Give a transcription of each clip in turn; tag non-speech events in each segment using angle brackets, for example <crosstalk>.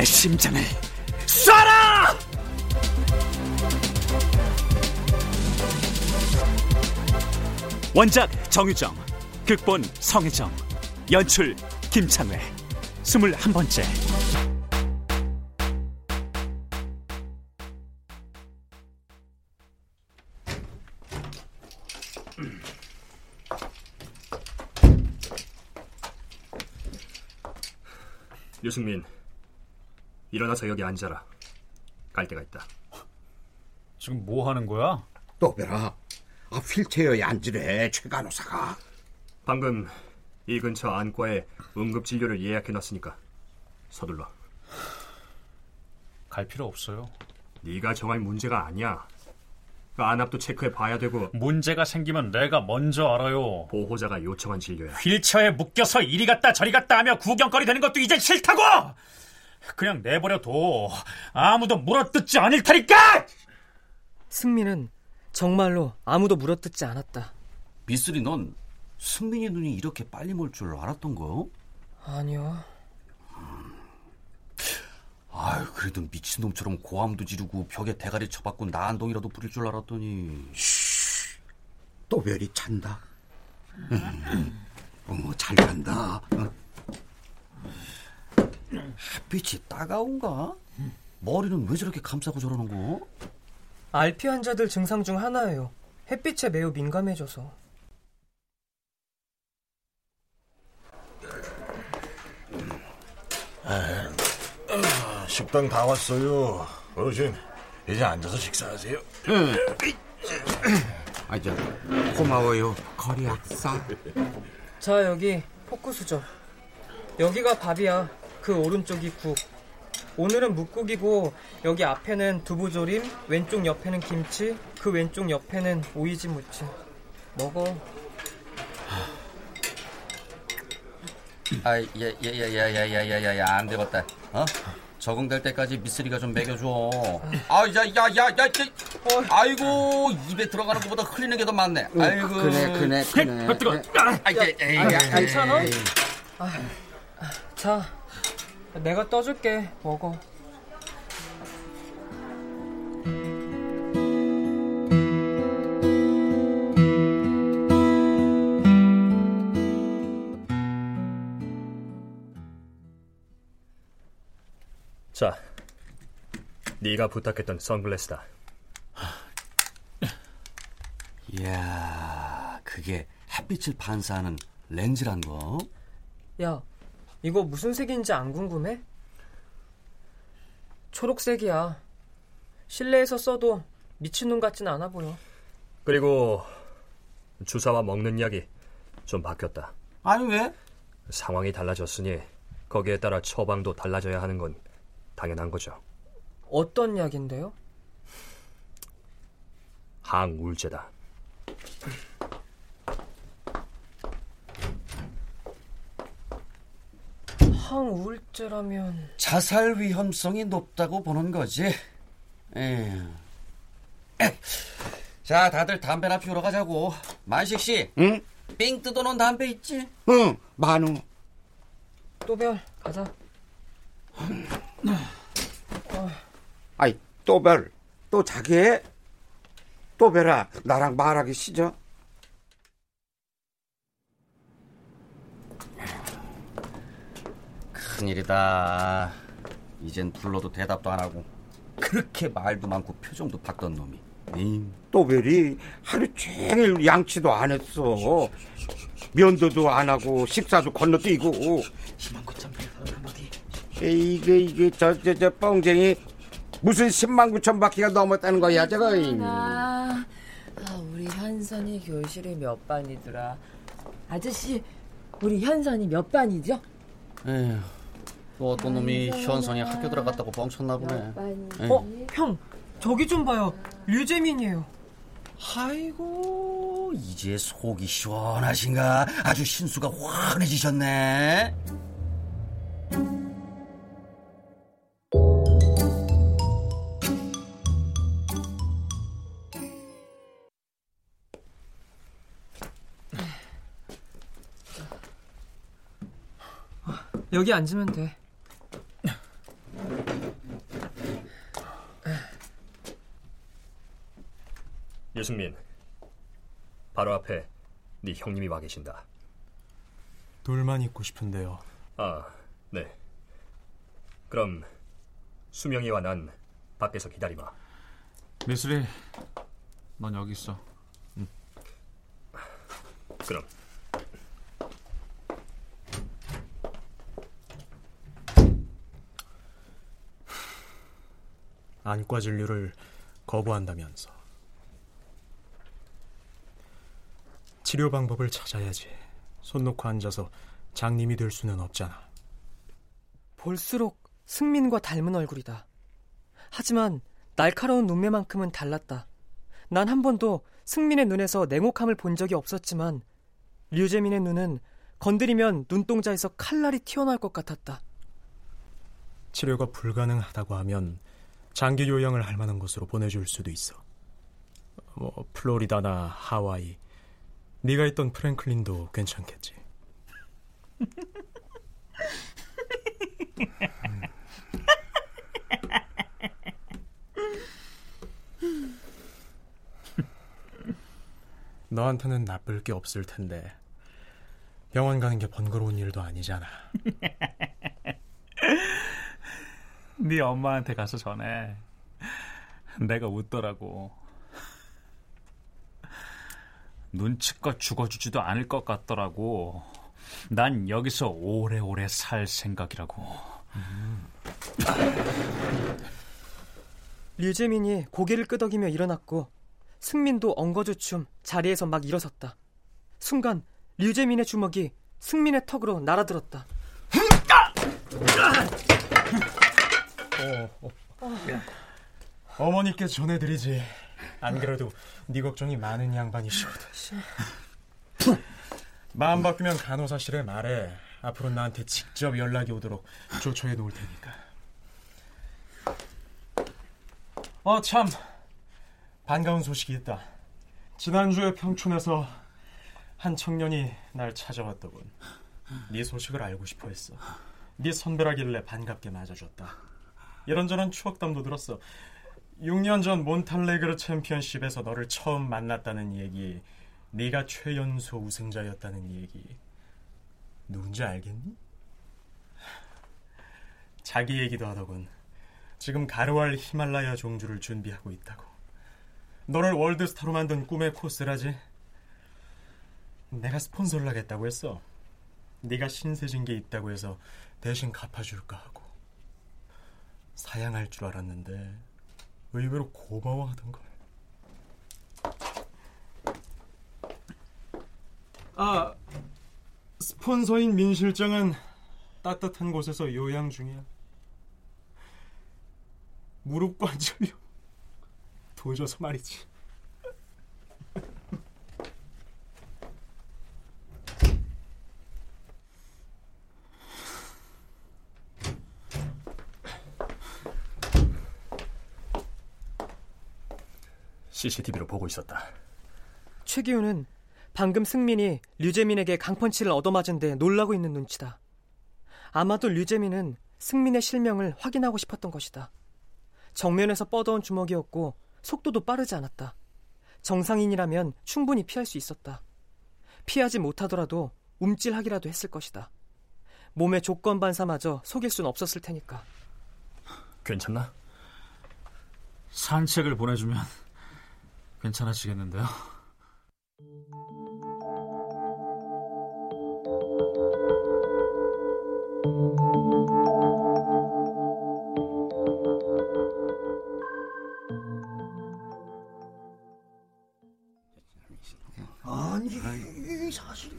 내 심장을 쏴라! 원작 정유정, 극본 성혜정, 연출 김창회, 스물한 번째. 유승민, 일어나서 여기 앉아라. 갈 데가 있다. 지금 뭐 하는 거야? 또배라 아, 휠체어에 앉으래 최 간호사가 방금 이 근처 안과에 응급진료를 예약해놨으니까 서둘러. 갈 필요 없어요. 네가 정할 문제가 아니야. 그 안압도 체크해 봐야 되고 문제가 생기면 내가 먼저 알아요. 보호자가 요청한 진료야. 휠체어에 묶여서 이리 갔다 저리 갔다 하며 구경거리 되는 것도 이제 싫다고! 그냥 내버려둬. 아무도 물어뜯지 않을 테니까! 승민은 정말로 아무도 물어뜯지 않았다. 미쓰리 넌 승민이 눈이 이렇게 빨리 멀 줄 알았던 거? 아니요. 아유, 그래도 미친놈처럼 고함도 지르고 벽에 대가리 쳐박고 난동이라도 부릴 줄 알았더니. 또 별이 찬다 어, 잘 간다 어. 햇빛이 따가운가? 머리는 왜 저렇게 감싸고 저러는 거? RP 환자들 증상 중 하나예요. 햇빛에 매우 민감해져서. 식당 다 왔어요. 어르신, 이제 앉아서 식사하세요. 아저 고마워요 거리 악사 자, 여기 포크 수저. 여기가 밥이야. 그 오른쪽이 국. 오늘은 묵국이고 여기 앞에는 두부조림, 왼쪽 옆에는 김치, 그 왼쪽 옆에는 오이지 무침. 먹어. 아, 야, 야, 야, 야, 야, 야, 야, 야, 야, 안 되겠다. 어? 적응될 때까지 미쓰리가 좀 먹여줘. 아, 야, 야, 야, 야, 야. 아이고, 입에 들어가는 것보다 흘리는 게 더 많네. 아이고. 그네 그네 그네 뜨거. 아, 야, 야, 야, 야. 괜찮아? 아, 자, 내가 떠줄게. 먹어. 자, 네가 부탁했던 선글라스다. 이야, 그게 햇빛을 반사하는 렌즈란 거? 야, 이거 무슨 색인지 안 궁금해? 초록색이야. 실내에서 써도 미친놈 같진 않아 보여. 그리고 주사와 먹는 약이 좀 바뀌었다. 아니, 왜? 상황이 달라졌으니 거기에 따라 처방도 달라져야 하는 건 당연한 거죠. 어떤 약인데요? 항우울제다. 항 우울제라면 자살 위험성이 높다고 보는 거지. 에. 자, 다들 담배나 피우러 가자고. 만식 씨. 응? 삥 뜯어놓은 담배 있지? 응, 만우. 또별 가자. 아이, 또별. 또 자기 해? 또별아, 나랑 말하기 싫어? 큰일이다. 이젠 불러도 대답도 안 하고 그렇게 말도 많고 표정도 바던 놈이. 에이, 또별이 하루 종일 양치도 안 했어. 면도도 안 하고 식사도 건너뛰고. 이게 이게 저 저 저 뻥쟁이 무슨 10만 9천 바퀴가 넘었다는 거야 저거. 아, 아, 우리 현선이 교실이 몇 반이더라. 아저씨, 우리 현선이 몇 반이죠? 에휴, 또 어떤 놈이 현선이 학교 들어갔다고 뻥쳤나 보네. 어, 형, 저기 좀 봐요. 류재민이에요. 아이고, 이제 속이 시원하신가? 아주 신수가 환해지셨네. 여기 앉으면 돼. 유승민, 바로 앞에 네 형님이 와 계신다. 둘만 있고 싶은데요. 아, 네. 그럼 수명이와 난 밖에서 기다리마. 미술이, 넌 여기 있어. 그럼 안과 진료를 거부한다면서. 치료 방법을 찾아야지. 손 놓고 앉아서 장님이 될 수는 없잖아. 볼수록 승민과 닮은 얼굴이다. 하지만 날카로운 눈매만큼은 달랐다. 난 한 번도 승민의 눈에서 냉혹함을 본 적이 없었지만 류재민의 눈은 건드리면 눈동자에서 칼날이 튀어나올 것 같았다. 치료가 불가능하다고 하면 장기 요양을 할 만한 곳으로 보내줄 수도 있어. 뭐 플로리다나 하와이, 네가 있던 프랭클린도 괜찮겠지. 너한테는 나쁠 게 없을 텐데 병원 가는 게 번거로운 일도 아니잖아. <laughs> 네 엄마한테 가서 전해. 내가 웃더라고. 눈치껏 죽어주지도 않을 것 같더라고. 난 여기서 오래오래 살 생각이라고. 류재민이 고개를 끄덕이며 일어났고 승민도 엉거주춤 자리에서 막 일어섰다. 순간 류재민의 주먹이 승민의 턱으로 날아들었다. 어, 머니께 전해드리지. 안 그래도 네 걱정이 많은 양반이시거든. 마음 바뀌면 간호사실에 말해. 앞으로 나한테 직접 연락이 오도록 조처해 놓을 테니까. 어, 참. 반가운 소식이 있다. 지난주에 평촌에서 한 청년이 날 찾아왔더군. 네 소식을 알고 싶어 했어. 네 선배라길래 반갑게 맞아줬다. 이런저런 추억담도 들었어. 6년 전 몬탈레그르 챔피언십에서 너를 처음 만났다는 얘기, 네가 최연소 우승자였다는 얘기. 누군지 알겠니? <sighs> 자기 얘기도 하더군. 지금 가르왈 히말라야 종주를 준비하고 있다고. 너를 월드스타로 만든 꿈의 코스라지. 내가 스폰서를 하겠다고 했어. 네가 신세진 게 있다고 해서 대신 갚아줄까 하고. 사양할 줄 알았는데 의외로 고마워하던 걸. 아, 스폰서인 민 실장은 따뜻한 곳에서 요양 중이야. 무릎 관절염 <laughs> 도져서 말이지. CCTV로 보고 있었다. 최기우는 방금 승민이 류재민에게 강펀치를 얻어맞은 데 놀라고 있는 눈치다. 아마도 류재민은 승민의 실명을 확인하고 싶었던 것이다. 정면에서 뻗어온 주먹이었고 속도도 빠르지 않았다. 정상인이라면 충분히 피할 수 있었다. 피하지 못하더라도 움찔하기라도 했을 것이다. 몸의 조건 반사마저 속일 순 없었을 테니까. 괜찮나? 산책을 보내주면 괜찮아지겠는데요. 아니 사실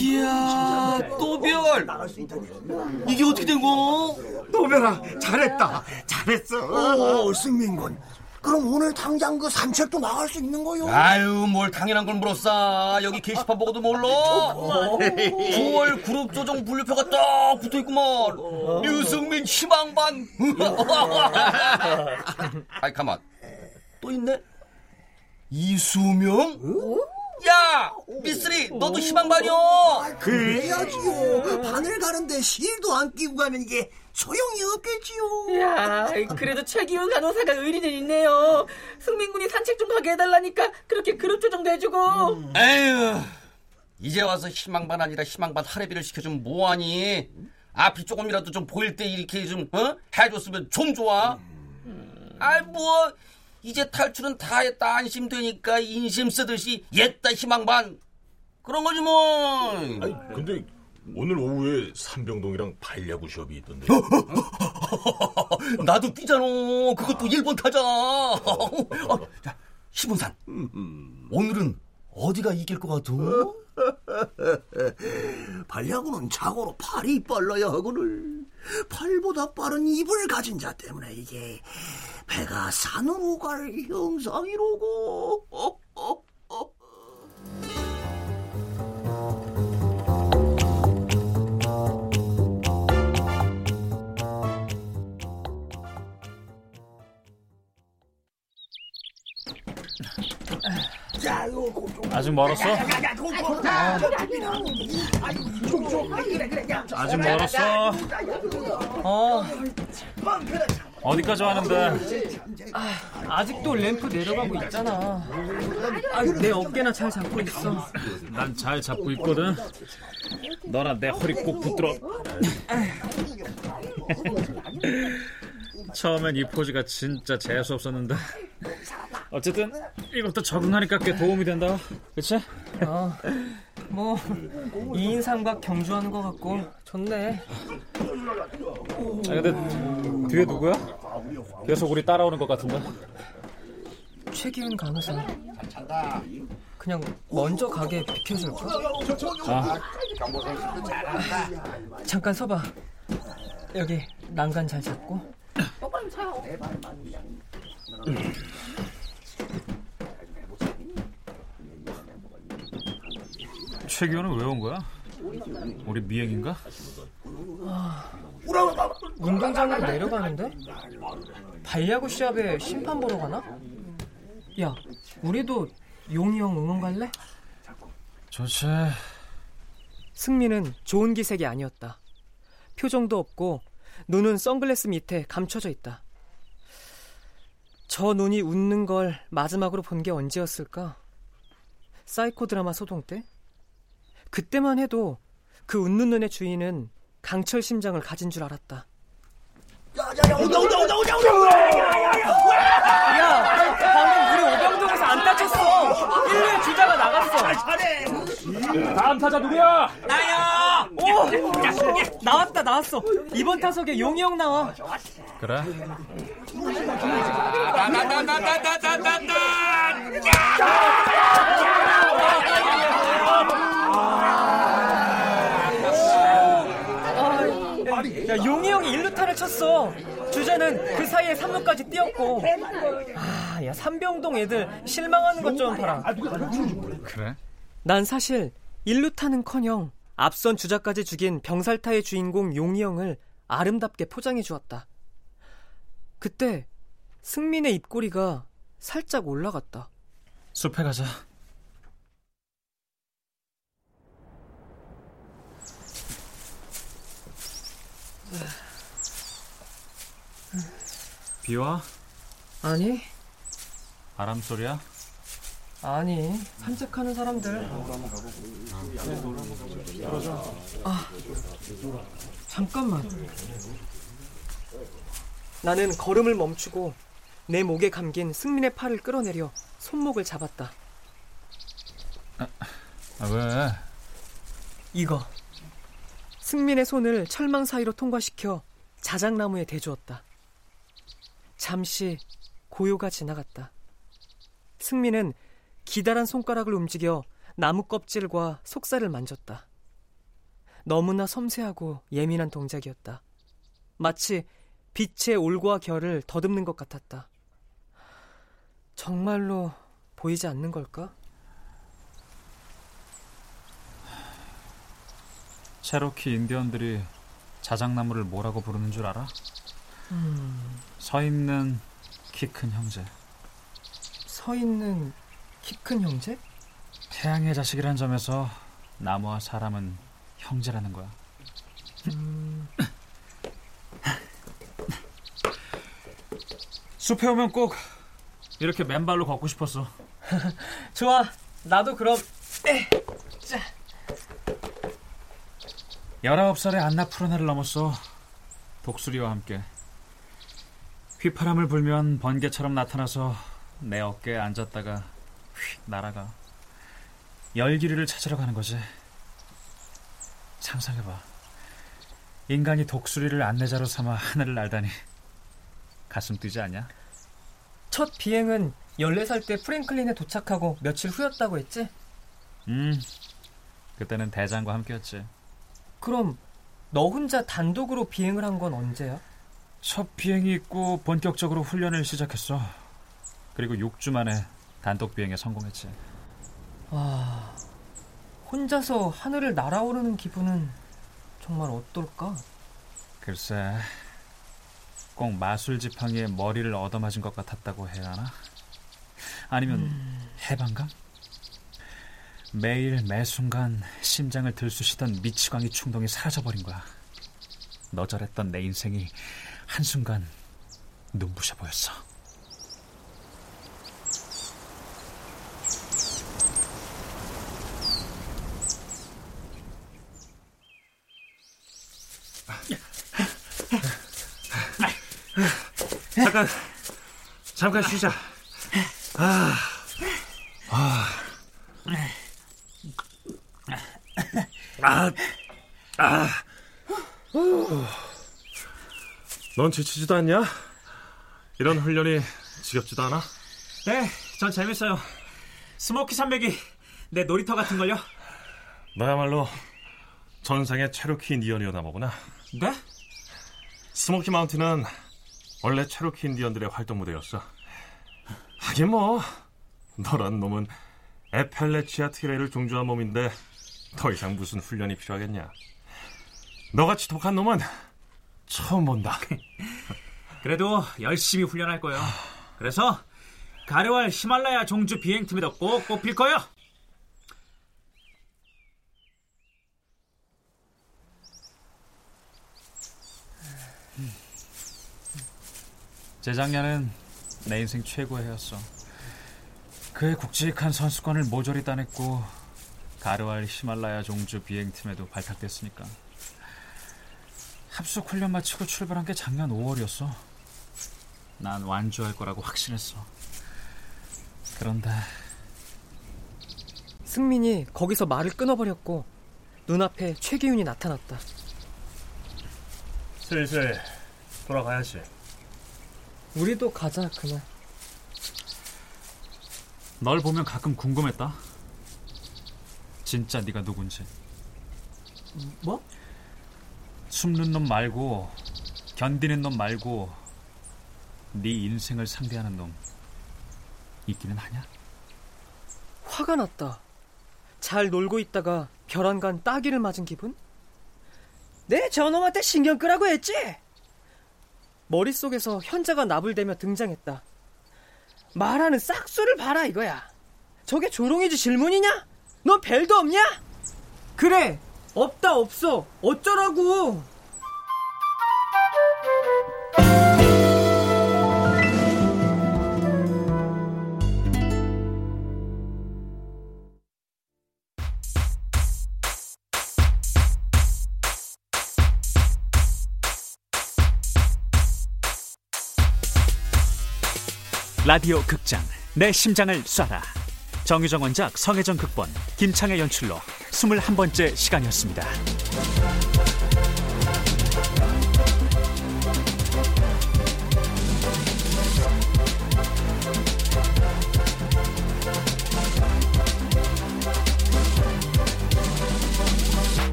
이야 또별. 이게 어떻게 된 거? 또별아 잘했다. 잘했어. 오 승민군 그럼 오늘 당장 그 산책도 나갈 수 있는 거요? 아유 뭘 당연한 걸 물었어. 여기 게시판 보고도 몰라. 9월 그룹 조정 분류표가 딱 붙어있구만 류승민 희망반. <laughs> 아이 가만. 또 있네? 이수명? 야 미쓰리 너도 희망반이요. 그래야지요. 바늘 가는데 실도 안 끼고 가면 이게 소용이 없겠지요. 야, 그래도 최기훈 간호사가 의리는 있네요. 승민군이 산책 좀 가게 해달라니까 그렇게 그룹 조정도 해주고. 에휴 이제 와서 희망반 아니라 희망반 할애비를 시켜주면 뭐하니? 앞이 조금이라도 좀 보일 때 이렇게 좀 어? 해줬으면 좀 좋아. 아이 뭐 이제 탈출은 다 했다 안심되니까 인심 쓰듯이 옛다 희망반. 그런 거지 뭐. 아니, 근데 오늘 오후에 삼병동이랑 발야구 시합이 있던데. 나도 뛰잖아. 그것도 일본 타자. 어, 자 시분산. 오늘은 어디가 이길 것 같아? <laughs> 발야구는 자고로 팔이 빨라야 하거늘. 팔보다 빠른 입을 가진 자 때문에 이게 배가 산으로 갈 형상이로고 <laughs> 아직 멀었어? 아직 멀었어. 어, 어디까지 왔는데? 아 직도 램프 내려가고 있잖아. 아, 내 어깨나 잘 잡고 있어. 난 잘 잡고 있거든. 너랑 내 허리 꼭 붙들어. 처음엔 이 포즈가 진짜 재수 없었는데. 어쨌든 이것도 적응하니까 꽤 도움이 된다. 그치? 어, 뭐, 이인삼과 경주하는 것 같고, 좋네. 아, 근데 뒤에 누구야? 계속 우리 따라오는 것 같은데. 최기훈 간호사. 그냥 먼저 가게 비켜줄까? 아. 잠깐 서봐. 여기 난간 잘 잡고. 최기호는 왜 온 거야? 우리 미행인가? 운동장으로 내려가는데? 발야구 시합에 심판 보러 가나? 야, 우리도 용이 형 응원 갈래? 좋지. 승민은 좋은 기색이 아니었다. 표정도 없고 눈은 선글라스 밑에 감춰져 있다. 저 눈이 웃는 걸 마지막으로 본 게 언제였을까? 사이코 드라마 소동 때? 그때만 해도 그 웃는 눈의 주인은 강철 심장을 가진 줄 알았다. 야야야 야, 방금 우리 오병동에서 안타 쳤어. 1루에 주자가 나갔어. 다음 타자 누구야? 나야. 오, 나왔다 나왔어. 이번 타석에 용이 형 나와. 그래? 야, 용이 형이 1루타를 쳤어. 주자는 그 사이에 3루까지 뛰었고. 아, 야, 삼병동 애들 실망하는 것 좀 봐라. 그래? 난 사실 1루타는 커녕 앞선 주자까지 죽인 병살타의 주인공 용이 형을 아름답게 포장해 주었다. 그때 승민의 입꼬리가 살짝 올라갔다. 숲에 가자. 비와? 아니, 바람 소리야? 아니, 산책하는 사람들. 아, 잠깐만. 나는 걸음을 멈추고 내 목에 감긴 승민의 팔을 끌어내려 손목을 잡았다. 아, 왜? 이거. 승민의 손을 철망 사이로 통과시켜 자작나무에 대주었다. 잠시 고요가 지나갔다. 승민은 기다란 손가락을 움직여 나무 껍질과 속살을 만졌다. 너무나 섬세하고 예민한 동작이었다. 마치 빛의 올과 결을 더듬는 것 같았다. 정말로 보이지 않는 걸까? 체로키 인디언들이 자작나무를 뭐라고 부르는 줄 알아? 음, 서 있는 키 큰 형제. 서 있는 키 큰 형제? 태양의 자식이란 점에서 나무와 사람은 형제라는 거야. 음, 숲에 오면 꼭 이렇게 맨발로 걷고 싶었어. <laughs> 좋아. 나도 그럼. 에, 자. 19살의 안나 푸르나를 넘었어. 독수리와 함께. 휘파람을 불면 번개처럼 나타나서 내 어깨에 앉았다가 휙 날아가. 열기류를 찾으러 가는 거지. 상상해봐. 인간이 독수리를 안내자로 삼아 하늘을 날다니. 가슴 뛰지 않냐? 첫 비행은 14살 때 프랭클린에 도착하고 며칠 후였다고 했지? 음, 그때는 대장과 함께였지. 그럼 너 혼자 단독으로 비행을 한 건 언제야? 첫 비행이 있고 본격적으로 훈련을 시작했어. 그리고 6주 만에 단독 비행에 성공했지. 와, 혼자서 하늘을 날아오르는 기분은 정말 어떨까? 글쎄, 꼭 마술 지팡이에 머리를 얻어맞은 것 같았다고 해야 하나? 아니면 해방감? 매일 매 순간 심장을 들쑤시던 미치광이 충동이 사라져버린 거야. 너절했던 내 인생이 한순간 눈부셔 보였어. 잠깐, 잠깐 쉬자. 아, 아, 아, 아. 넌 지치지도 않냐? 이런 훈련이 지겹지도 않아? 네, 전 재밌어요. 스모키 산맥이 내 놀이터 같은걸요? 너야말로 전생의 체로키 인디언이었나 보구나. 네? 스모키 마운틴은 원래 체로키 인디언들의 활동 무대였어. 하긴 뭐 너란 놈은 애팔래치아 트레일을 종주한 몸인데 더 이상 무슨 훈련이 필요하겠냐. 너같이 독한 놈은 처음 본다. <laughs> 그래도 열심히 훈련할 거예요. 그래서 가르왈 히말라야 종주 비행팀에도 꼭 뽑힐 거예요. 재작년은 내 인생 최고의 해였어. 그의 굵직한 선수권을 모조리 따냈고 가르왈 히말라야 종주 비행팀에도 발탁됐으니까. 합숙 훈련 마치고 출발한 게 작년 5월이었어. 난 완주할 거라고 확신했어. 그런데 승민이 거기서 말을 끊어버렸고 눈앞에 최기훈이 나타났다. 슬슬 돌아가야지. 우리도 가자 그냥. 널 보면 가끔 궁금했다. 진짜 네가 누군지. 뭐? 숨는 놈 말고 견디는 놈 말고 네 인생을 상대하는 놈 있기는 하냐? 화가 났다. 잘 놀고 있다가 벼랑간 따기를 맞은 기분? 내 저놈한테 신경 끄라고 했지? 머릿속에서 현자가 나불대며 등장했다. 말하는 싹수를 봐라 이거야. 저게 조롱이지 질문이냐? 너 벨도 없냐? 그래 없다 없어. 어쩌라고. 라디오 극장 내 심장을 쏴라 정유정 원작 성혜정 극본 김창의 연출로 21번째 시간이었습니다.